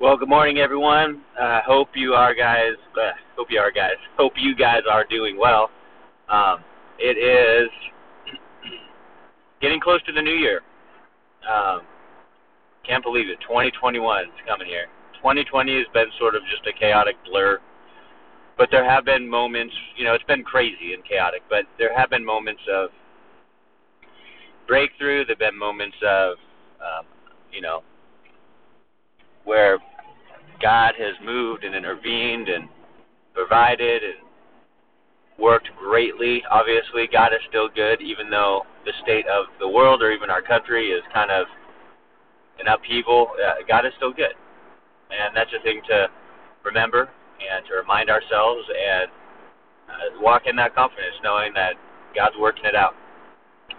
Well, good morning, everyone. Uh, hope you are guys. Uh, hope you are guys. Hope you guys are doing well. Um, it is getting close to the new year. Um, can't believe it. 2021 is coming here. 2020 has been sort of just a chaotic blur, but there have been moments. You know, it's been crazy and chaotic, but there have been moments of breakthrough. There've been moments of, um, you know, where God has moved and intervened and provided and worked greatly. Obviously, God is still good, even though the state of the world or even our country is kind of an upheaval. Uh, God is still good, and that's a thing to remember and to remind ourselves and uh, walk in that confidence, knowing that God's working it out.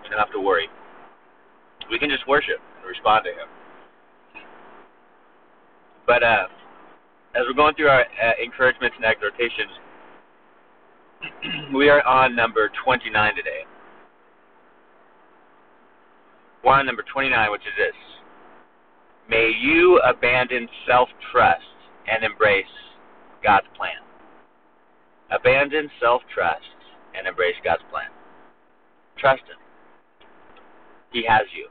We don't have to worry. We can just worship and respond to Him. But uh, as we're going through our uh, encouragements and exhortations, we are on number 29 today. We're on number 29, which is this May you abandon self trust and embrace God's plan. Abandon self trust and embrace God's plan. Trust Him. He has you.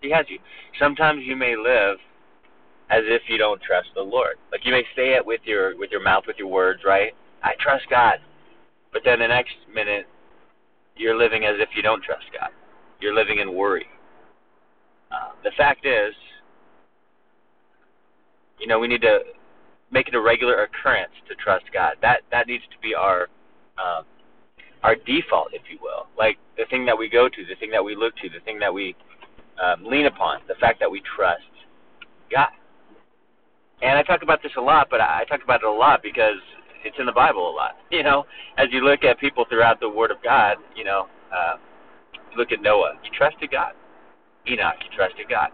He has you. Sometimes you may live as if you don't trust the Lord. Like you may say it with your with your mouth, with your words, right? I trust God. But then the next minute you're living as if you don't trust God. You're living in worry. Uh, the fact is, you know, we need to make it a regular occurrence to trust God. That that needs to be our um, our default, if you will. Like the thing that we go to, the thing that we look to, the thing that we um, lean upon. The fact that we trust God. And I talk about this a lot, but I talk about it a lot because it's in the Bible a lot. You know, as you look at people throughout the Word of God, you know, uh, look at Noah. He trusted God. Enoch, he trusted God.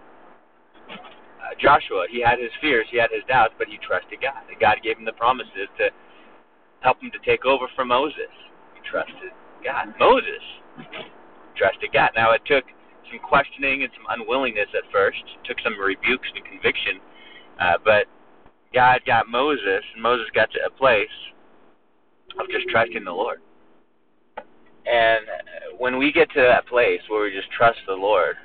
Uh, Joshua, he had his fears, he had his doubts, but he trusted God. And God gave him the promises to help him to take over from Moses. He trusted God. Moses trusted God. Now, it took some questioning and some unwillingness at first, it took some rebukes and conviction, uh, but God got Moses, and Moses got to a place of just trusting the Lord. And when we get to that place where we just trust the Lord,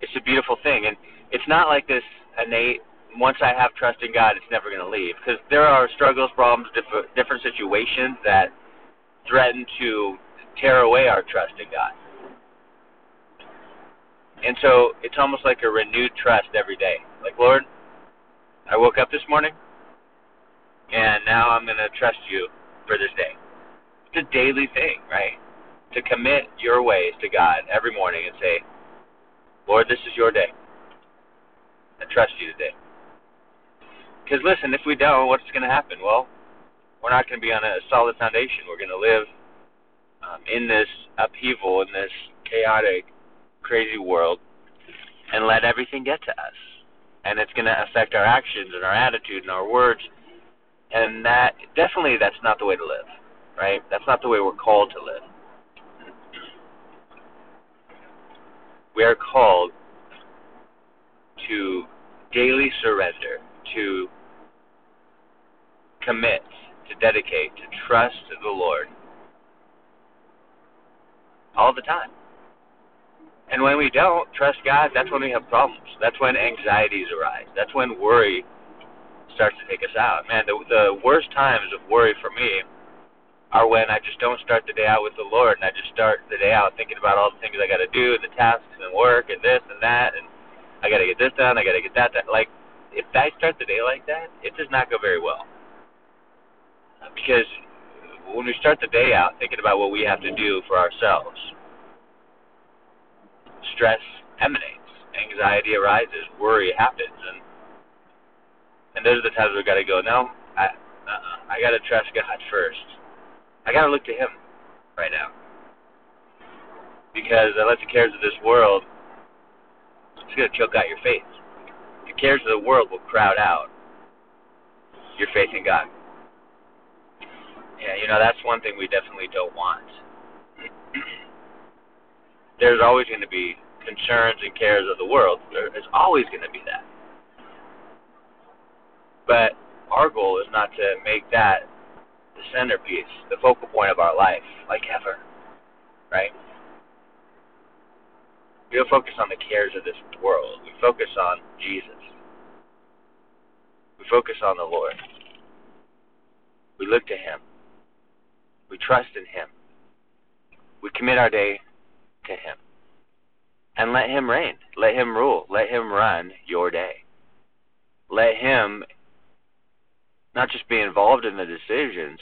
it's a beautiful thing. And it's not like this innate, once I have trust in God, it's never going to leave. Because there are struggles, problems, diff- different situations that threaten to tear away our trust in God. And so it's almost like a renewed trust every day. Like, Lord, I woke up this morning, and now I'm going to trust you for this day. It's a daily thing, right? To commit your ways to God every morning and say, Lord, this is your day. I trust you today. Because listen, if we don't, what's going to happen? Well, we're not going to be on a solid foundation. We're going to live um, in this upheaval, in this chaotic, crazy world, and let everything get to us and it's going to affect our actions and our attitude and our words. And that definitely that's not the way to live, right? That's not the way we're called to live. We are called to daily surrender, to commit, to dedicate, to trust the Lord all the time. And when we don't trust God, that's when we have problems. That's when anxieties arise. That's when worry starts to take us out. Man, the, the worst times of worry for me are when I just don't start the day out with the Lord, and I just start the day out thinking about all the things I got to do, and the tasks and work, and this and that, and I got to get this done, I got to get that done. Like, if I start the day like that, it does not go very well. Because when we start the day out thinking about what we have to do for ourselves, stress emanates, anxiety arises, worry happens, and and those are the times we've got to go. No, I uh, I got to trust God first. I got to look to Him right now because I let the cares of this world it's going to choke out your faith. The cares of the world will crowd out your faith in God. Yeah, you know that's one thing we definitely don't want. There's always going to be concerns and cares of the world. There's always going to be that. But our goal is not to make that the centerpiece, the focal point of our life, like ever, right? We don't focus on the cares of this world. We focus on Jesus. We focus on the Lord. We look to Him. We trust in Him. We commit our day to Him. And let Him reign. Let Him rule. Let Him run your day. Let Him not just be involved in the decisions,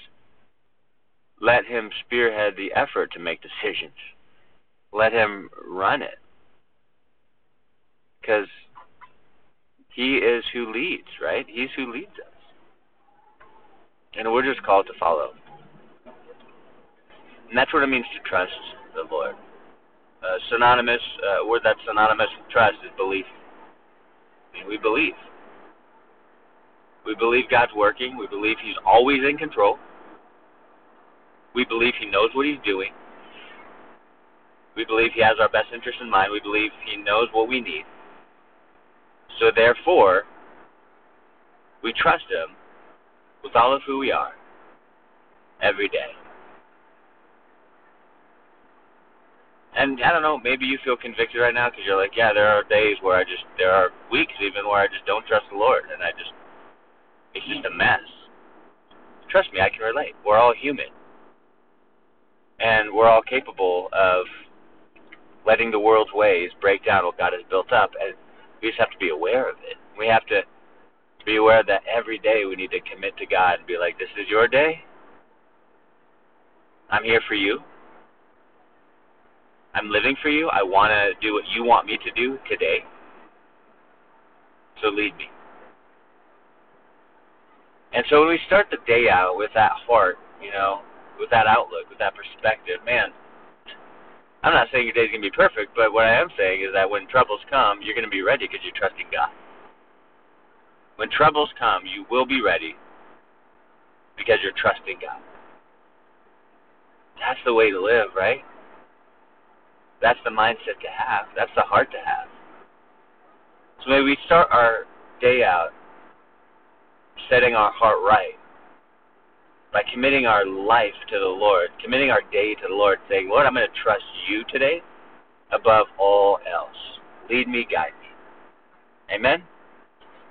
let Him spearhead the effort to make decisions. Let Him run it. Because He is who leads, right? He's who leads us. And we're just called to follow. And that's what it means to trust the Lord. Uh, synonymous, uh, word that's synonymous with trust is belief. I mean, we believe. We believe God's working. We believe He's always in control. We believe He knows what He's doing. We believe He has our best interest in mind. We believe He knows what we need. So therefore, we trust Him with all of who we are every day. And I don't know, maybe you feel convicted right now because you're like, yeah, there are days where I just, there are weeks even where I just don't trust the Lord, and I just, it's just a mess. Trust me, I can relate. We're all human, and we're all capable of letting the world's ways break down what God has built up, and we just have to be aware of it. We have to be aware that every day we need to commit to God and be like, this is your day. I'm here for you. I'm living for you. I want to do what you want me to do today. So lead me. And so when we start the day out with that heart, you know, with that outlook, with that perspective, man, I'm not saying your day's going to be perfect, but what I am saying is that when troubles come, you're going to be ready because you're trusting God. When troubles come, you will be ready because you're trusting God. That's the way to live, right? That's the mindset to have. That's the heart to have. So maybe we start our day out setting our heart right by committing our life to the Lord, committing our day to the Lord, saying, Lord, I'm going to trust you today above all else. Lead me, guide me. Amen?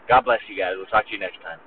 God bless you guys. We'll talk to you next time.